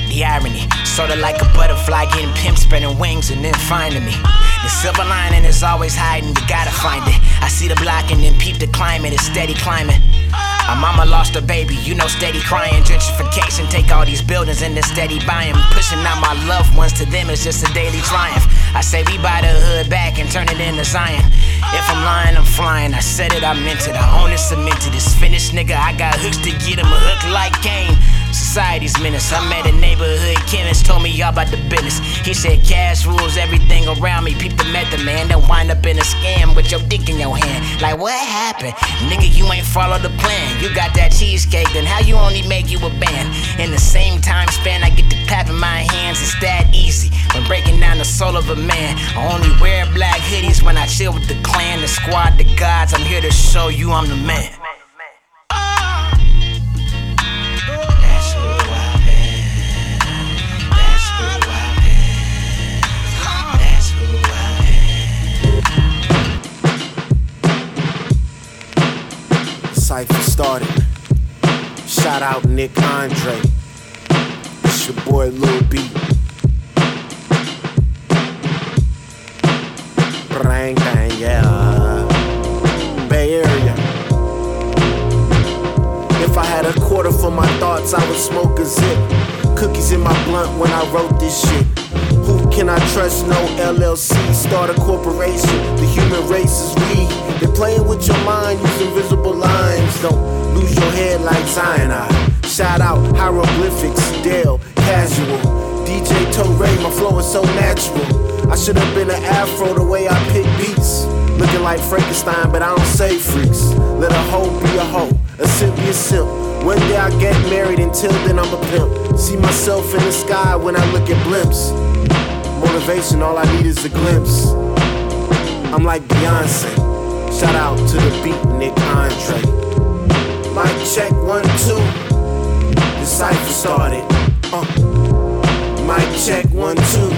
The irony, sorta like a butterfly getting pimped, spreading wings and then finding me. The silver lining is always hiding, you gotta find it. I see the block and then peep the climate, it's steady climbing. My mama lost her baby, you know, steady crying. Gentrification, take all these buildings and then steady buying. Pushing out my loved ones to them is just a daily triumph. I say we buy the hood back and turn it into Zion. If I'm lying, I'm flying. I said it, I meant it. I own it, cemented. This finished nigga, I got hooks to get him a hook like Kane. Society's menace. I met a neighborhood chemist, told me all about the business. He said cash rules everything around me. Peep the method, man. Then wind up in a scam with your dick in your hand. Like what happened? Nigga, you ain't follow the plan. You got that cheesecake, then how you only make you a band? In the same time span, I get to in my hands. It's that easy. When breaking down the soul of a man, I only wear black hoodies when I chill with the clan, the squad, the gods. I'm here to show you I'm the man. I've Cypher started. Shout out Nick Andre. It's your boy Lil B. Bang bang, yeah. Bay Area. If I had a quarter for my thoughts, I would smoke a zip. Cookies in my blunt when I wrote this shit. Who can I trust? No LLC. Start a corporation. The human race is we. They're playing with your mind using visible lines. Don't lose your head like cyanide. Shout out hieroglyphics, Del, casual. DJ Torre, my flow is so natural. I should have been an afro the way I pick beats. Looking like Frankenstein, but I don't say freaks. Let a hoe be a hoe, a simp be a simp. One day I get married, until then I'm a pimp. See myself in the sky when I look at blimps. Motivation, all I need is a glimpse. I'm like Beyonce. Shout out to the beat, Nick Andre. Mic check one, two. The cipher started. Uh. Mic check one, two.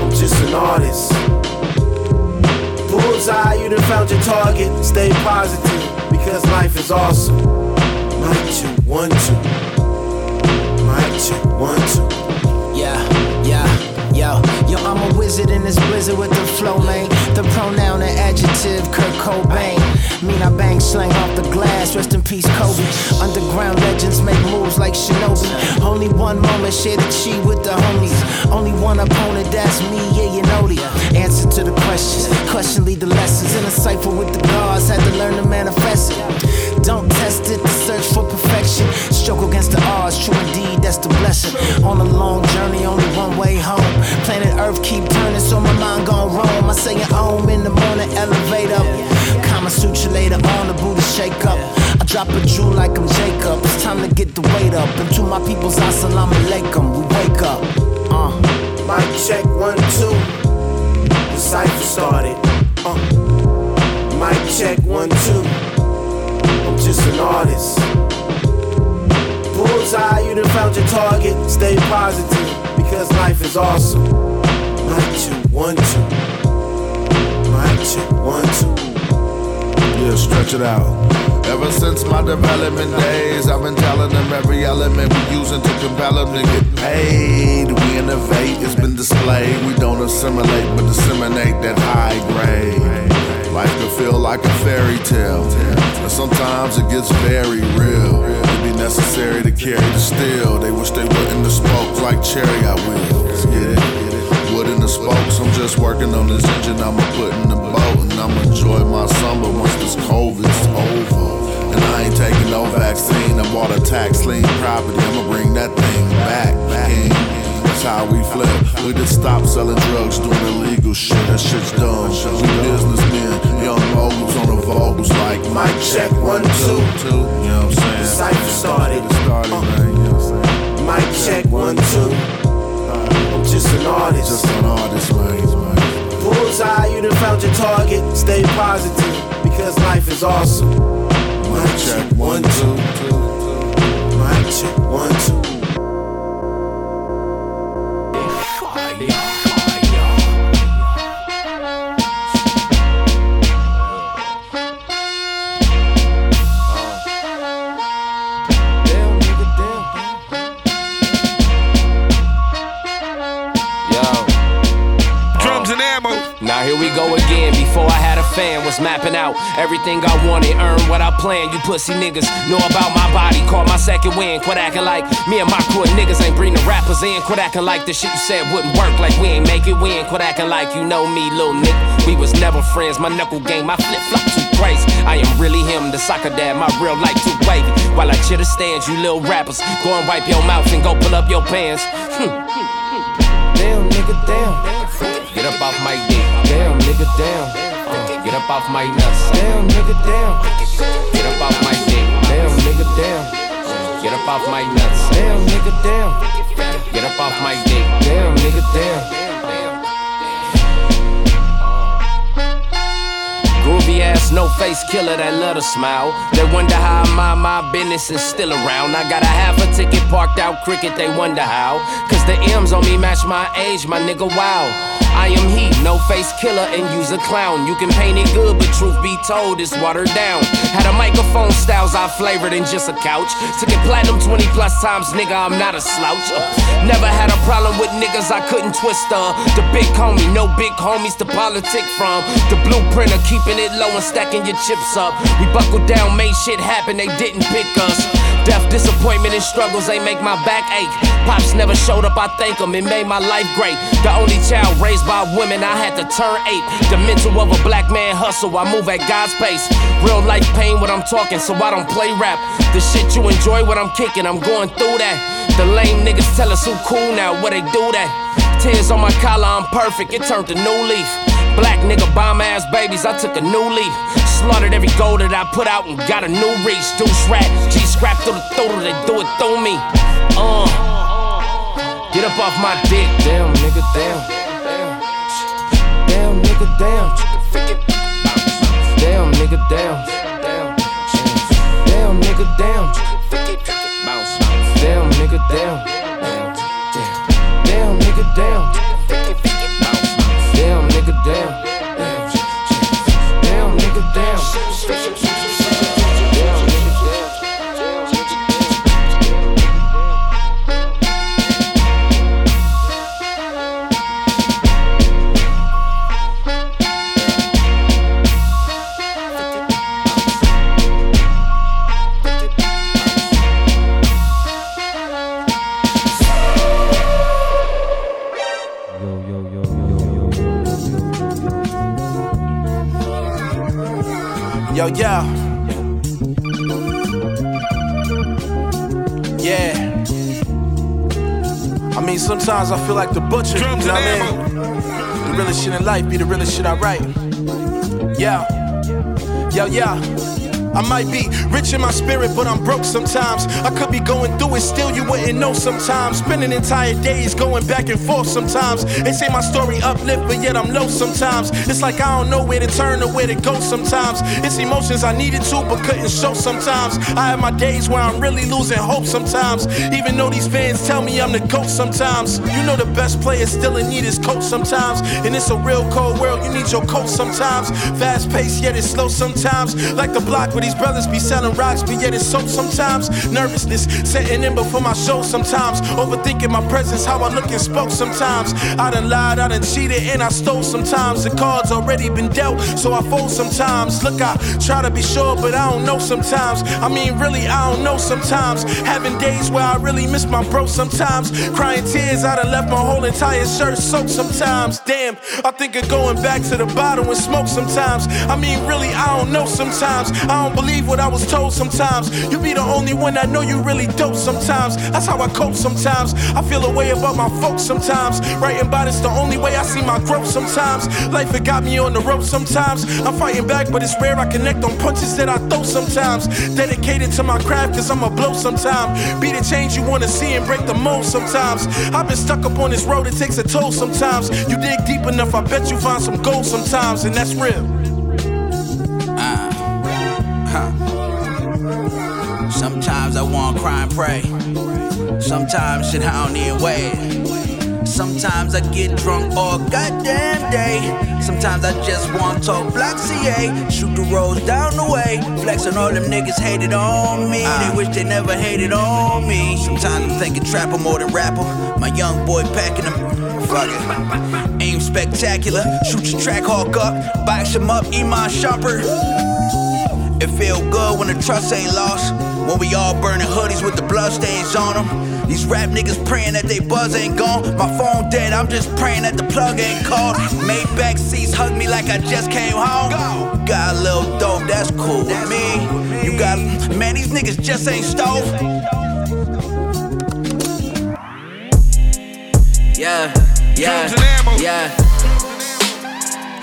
I'm just an artist. Bullseye, you done found your target. Stay positive because life is awesome. Mic check one, two. Mic check one, two. I'm a wizard in this blizzard with the flow, man. The pronoun and adjective, Kurt Cobain. Mean I bang slang off the glass, rest in peace, Kobe. Underground legends make moves like Shinobi. Only one moment, share the chi with the homies. Only one opponent, that's me, yeah, you know the answer to the question. Question lead the lessons in a cipher with the gods, had to learn to manifest it. Don't test it to search for perfection. Stroke against the odds, true indeed, that's the blessing. On a long journey, only one way home. Planet Earth keep turning, so my mind gon' roam. I say home in the morning, elevator. Kama Sutra later on, the Buddha shake up. I drop a jewel like I'm Jacob. It's time to get the weight up. And to my people's assalamu alaikum, we wake up. Uh. Mic check one, two. The cipher started. Uh. Mic check one, two. I'm just an artist. Bullseye, you done found your target. Stay positive because life is awesome. Mic check one, two. Mic check one, two. Yeah, stretch it out. Ever since my development days, I've been telling them every element we using to compel them to get paid. We innovate, it's been displayed. We don't assimilate, but disseminate that high grade. Life can feel like a fairy tale, but sometimes it gets very real. It'd be necessary to carry the steel. They wish they were in the spokes like chariot wheels. Spokes. I'm just working on this engine. I'ma put in the boat, and I'ma enjoy my summer once this COVID's over. And I ain't taking no vaccine. I bought a tax lien property. I'ma bring that thing back. That's how we flip. We just stop selling drugs, doing illegal shit. That shit's done. We businessmen, young moguls on the vocals like Mic check one, two. two. You know what I'm saying? The cipher started. Get it started, man. You know what I'm saying? Mic check one, two. Just an artist. Just an artist, man. Bullseye, you done found your target. Stay positive because life is awesome. Mic check one, two. Mic check one, two. Mapping out everything I wanted, earn what I planned. You pussy niggas know about my body, call my second win. Quit acting like me and my of niggas ain't bring the rappers in. Quit acting like the shit you said wouldn't work, like we ain't make it win. Quit acting like you know me, little nigga. We was never friends. My knuckle game, my flip flop too crazy. I am really him, the soccer dad, my real life too wavy. While I chitter stands, you little rappers, go and wipe your mouth and go pull up your pants. Hmm. Damn, nigga, damn. Get up off my dick. Damn, nigga, damn. Get up off my nuts. Damn, nigga, damn. Get up off my dick. Damn, nigga, damn. Get up off my nuts. Damn, nigga, damn. Get up off my dick. Damn, nigga, damn. Groovy ass, no face killer that love to smile. They wonder how mind my business is still around. I got a half a ticket parked out cricket, they wonder how. Cause the M's on me match my age, my nigga, wow. I am he, no face killer and use a clown. You can paint it good, but truth be told, it's watered down. Had a microphone styles I flavored in just a couch. Took it platinum 20 plus times, nigga, I'm not a slouch. Uh, never had a problem with niggas I couldn't twist uh. The big homie, no big homies to politic from. The blueprint of keeping it low and stacking your chips up. We buckled down, made shit happen, they didn't pick us. Death, disappointment, and struggles, they make my back ache. Pops never showed up, I thank him, it made my life great. The only child raised by women, I had to turn eight. The mental of a black man hustle, I move at God's pace. Real life pain when I'm talking, so I don't play rap. The shit you enjoy when I'm kicking, I'm going through that. The lame niggas tell us who cool now, where they do that. Tears on my collar, I'm perfect, it turned to new leaf. Black nigga bomb ass babies, I took a new leaf. Slaughtered every goal that I put out and got a new reach. Deuce rat, G scrap through the throat, they do it through me. Uh, get up off my dick, damn nigga, damn. Damn Damn nigga, damn. Damn nigga, damn. Damn nigga, damn. Damn nigga, damn. Damn nigga, damn. Damn nigga, damn. Damn nigga, damn. Sometimes I feel like the butcher. You know what I mean? The realest shit in life be the realest shit I write. Yeah. Yo, yo. I might be rich in my spirit, but I'm broke sometimes. I could be going through it, still you wouldn't know sometimes. Spending entire days going back and forth sometimes. They say my story uplift, but yet I'm low sometimes. It's like I don't know where to turn or where to go sometimes. It's emotions I needed to, but couldn't show sometimes. I have my days where I'm really losing hope sometimes. Even though these fans tell me I'm the GOAT sometimes. You know the best players still in need is coach sometimes. And it's a real cold world, you need your coach sometimes. Fast paced, yet it's slow sometimes. Like the block with these brothers be selling rocks, but yet it's soap sometimes. Nervousness setting in before my show sometimes. Overthinking my presence, how I look and spoke sometimes. I done lied, I done cheated, and I stole sometimes. The cards already been dealt, so I fold sometimes. Look, I try to be sure, but I don't know sometimes. I mean, really, I don't know sometimes. Having days where I really miss my bro sometimes. Crying tears, I done left my whole entire shirt soaked sometimes. Damn, I think of going back to the bottle and smoke sometimes. I mean, really, I don't know sometimes. I don't believe what I was told sometimes. You be the only one I know you really dope sometimes. That's how I cope sometimes. I feel a way about my folks sometimes. Writing about it's the only way I see my growth sometimes. Life had got me on the rope sometimes. I'm fighting back, but it's rare I connect on punches that I throw sometimes. Dedicated to my craft, cause I'ma blow sometime. Be the change you wanna see and break the mold sometimes. I've been stuck up on this road, it takes a toll sometimes. You dig deep enough, I bet you find some gold sometimes, and that's real. Pray. Sometimes shit I don't even wait. Sometimes I get drunk all goddamn day. Sometimes I just want to talk black CA. Shoot the roads down the way. Flexing all them niggas hated on me. Ah. They wish they never hated on me. Sometimes I'm thinking trapper more than rapper. My young boy packing them Fuck it. Aim spectacular, shoot your track hawk up, box him up, Iman Shumpert. It feel good when the trust ain't lost. When we all burning hoodies with the bloodstains on them. These rap niggas praying that they buzz ain't gone. My phone dead, I'm just praying that the plug ain't called. Made back seats hug me like I just came home. Got a little dope, that's cool with me. You got, man, these niggas just ain't stove. Yeah, yeah, yeah.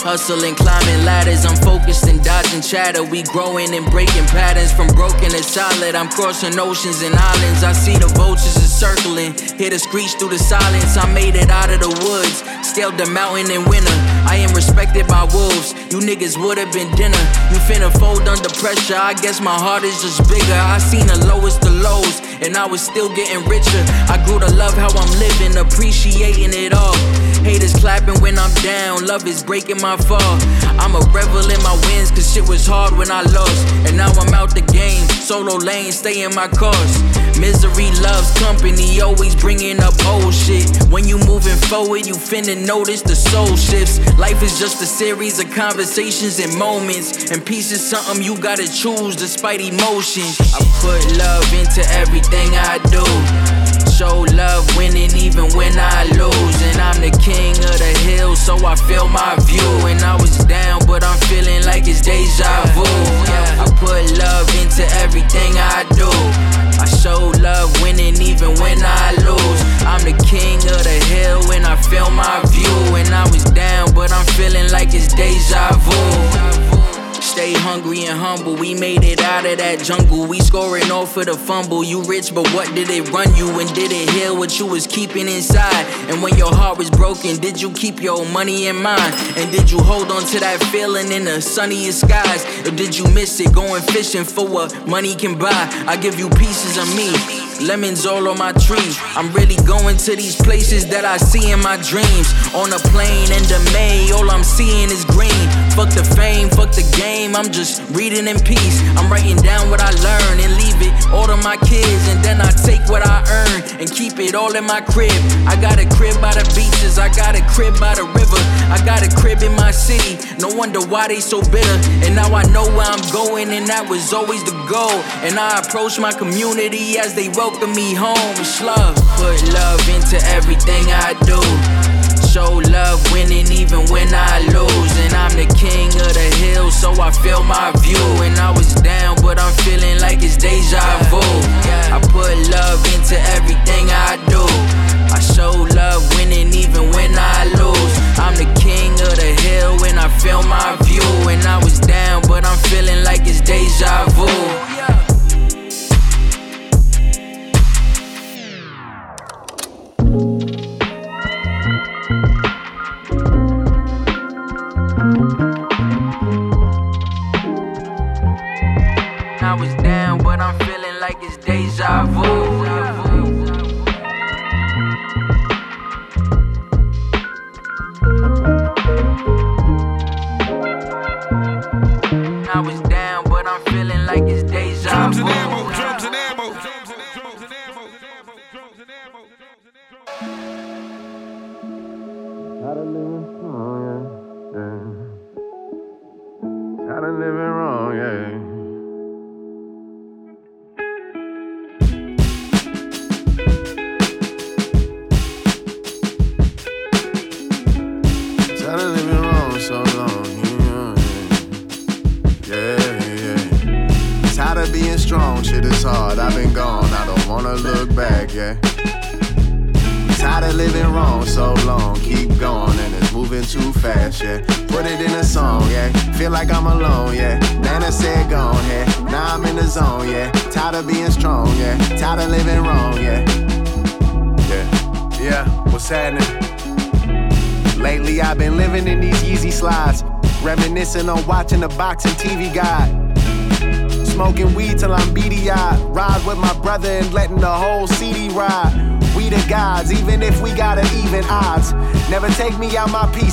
Hustling, climbing ladders, I'm focused and dodging chatter. We growing and breaking patterns from broken to solid. I'm crossing oceans and islands. I see the vultures are circling. Hear the screech through the silence. I made it out of the woods, scaled the mountain in winter. I am respected by wolves. You niggas would've been dinner. You finna fold under pressure. I guess my heart is just bigger. I seen the lowest of lows, and I was still getting richer. I grew to love how I'm living, appreciating it all. Haters clapping when I'm down, love is breaking my fall. I'm a revel in my wins, cause shit was hard when I lost. And now I'm out the game, solo lane, stay in my course. Misery loves company, always bringing up old shit. When you moving forward, you finna notice the soul shifts. Life is just a series of conversations and moments. And peace is something you gotta choose despite emotions. I put love into everything I do. Show love winning even when I lose. And I'm the king of the hill, so I feel my view. And I was down, but I'm feeling like it's deja vu. I put love into everything I do. I show love winning even when I lose. I'm the king of the hill and I feel my view. And I was down, but I'm feeling like it's deja vu. Stay hungry and humble. We made it out of that jungle. We scoring off for the fumble. You rich, but what did it run you? And did it heal what you was keeping inside? And when your heart was broken, did you keep your money in mind? And did you hold on to that feeling in the sunniest skies? Or did you miss it going fishing for what money can buy? I give you pieces of me. Lemons all on my tree. I'm really going to these places that I see in my dreams. On a plane in the May, all I'm seeing is green. Fuck the fame, fuck the game. I'm just reading in peace. I'm writing down what I learn and leave it all to my kids. And then I take what I earn and keep it all in my crib. I got a crib by the beaches, I got a crib by the river. I got a crib in my city. No wonder why they so bitter. And now I know where I'm going, and that was always the goal. And I approach my community as they welcome me home. It's love. Put love into everything I do. Show love winning even when I lose. And I'm the king of the hill, so I feel my view. And I was down, but I'm feeling like it's deja vu. I put love into everything I do. I show love winning even when I lose. I'm the king of the hill and I feel my view. And I was down, but I'm feeling like it's deja vu.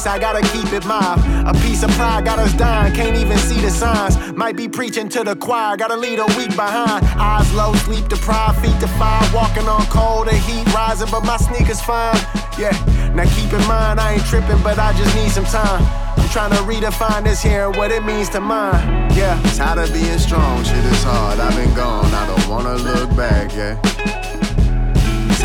I gotta keep it mine. A piece of pride got us dying, can't even see the signs. Might be preaching to the choir, gotta lead a week behind. Eyes low, sleep deprived, feet fire. Walking on cold and heat rising, but my sneakers fine. Yeah, Now keep in mind, I ain't tripping, but I just need some time. I'm trying to redefine this here and what it means to mine. Yeah, tired of being strong, shit is hard. I've been gone, I don't wanna look back, yeah.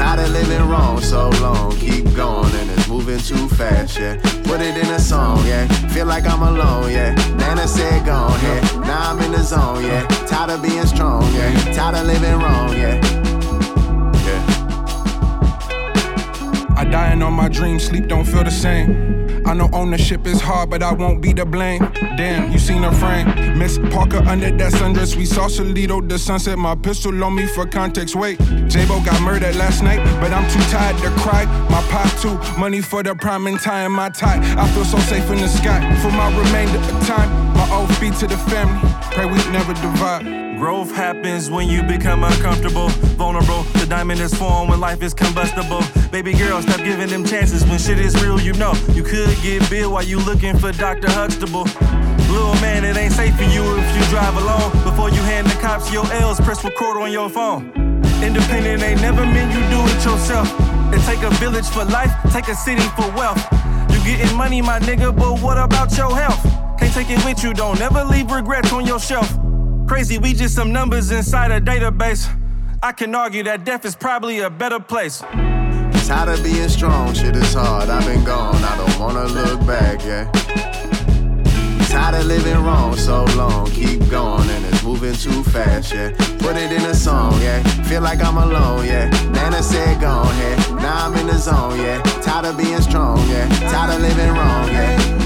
Tired of living wrong so long, keep going and it's moving too fast, yeah. Put it in a song, yeah. Feel like I'm alone, yeah. Nana said gone, yeah. Now I'm in the zone, yeah. Tired of being strong, yeah. Tired of living wrong, yeah. I dying on my dreams, sleep don't feel the same. I know ownership is hard, but I won't be to blame. Damn, you seen her frame. Miss Parker under that sundress. We Sausalito, the sunset. My pistol on me for context. Wait, J-Bo got murdered last night, but I'm too tired to cry. My pop too, money for the prime and tying my tie. I feel so safe in the sky for my remainder of time. My old feet to the family. Pray we never divide. Growth happens when you become uncomfortable, vulnerable. The diamond is formed when life is combustible. Baby girl, stop giving them chances when shit is real. You know you could get billed while you looking for Dr. Huxtable. Little man, it ain't safe for you if you drive alone. Before you hand the cops your L's, press record on your phone. Independent ain't never meant you do it yourself. It take a village for life, take a city for wealth. You getting money, my nigga, but what about your health? Can't take it with you, don't ever leave regrets on your shelf. Crazy, we just some numbers inside a database. I can argue that death is probably a better place. Tired of being strong, shit is hard. I've been gone, I don't wanna look back, yeah. Tired of living wrong so long, keep going and it's moving too fast, yeah. Put it in a song, yeah. Feel like I'm alone, yeah. Nana said gone, yeah. Now I'm in the zone, yeah. Tired of being strong, yeah. Tired of living wrong, yeah.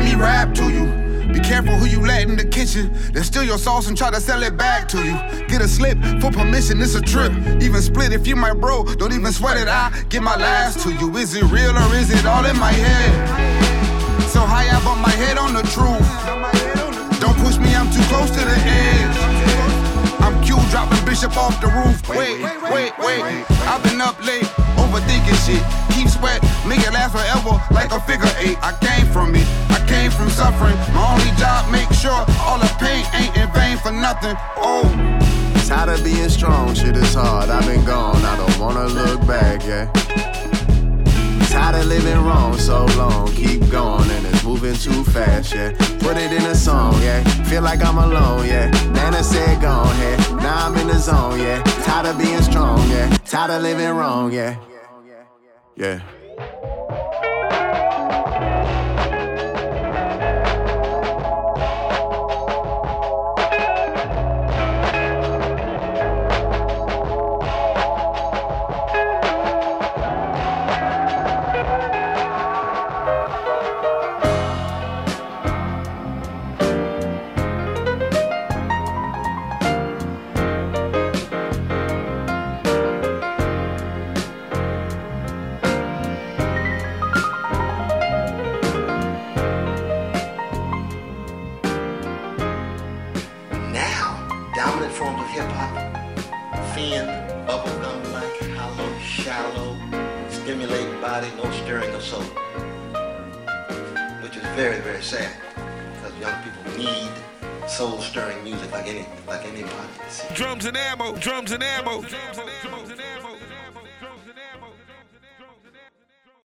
Let me rap to you. Be careful who you let in the kitchen. They steal your sauce and try to sell it back to you. Get a slip for permission, it's a trip. Even split if you my bro, don't even sweat it. I get my last to you. Is it real or is it all in my head? So high up on my head on the truth. Don't push me, I'm too close to the edge. I'm Q dropping Bishop off the roof. Wait, wait, wait. I've been up late, overthinking shit. Keep sweat, make it last forever like a figure eight. I came from it, I came from suffering. My only job, make sure all the pain ain't in vain for nothing. Oh. Tired of being strong, shit is hard. I've been gone, I don't wanna look back, yeah. Tired of living wrong so long, keep going and it's moving too fast, yeah. Put it in a song, yeah. Feel like I'm alone, yeah. Nana said gone, yeah. Now I'm in the zone, yeah. Tired of being strong, yeah. Tired of living wrong, yeah. Yeah. Drums and ammo. Drums and ammo.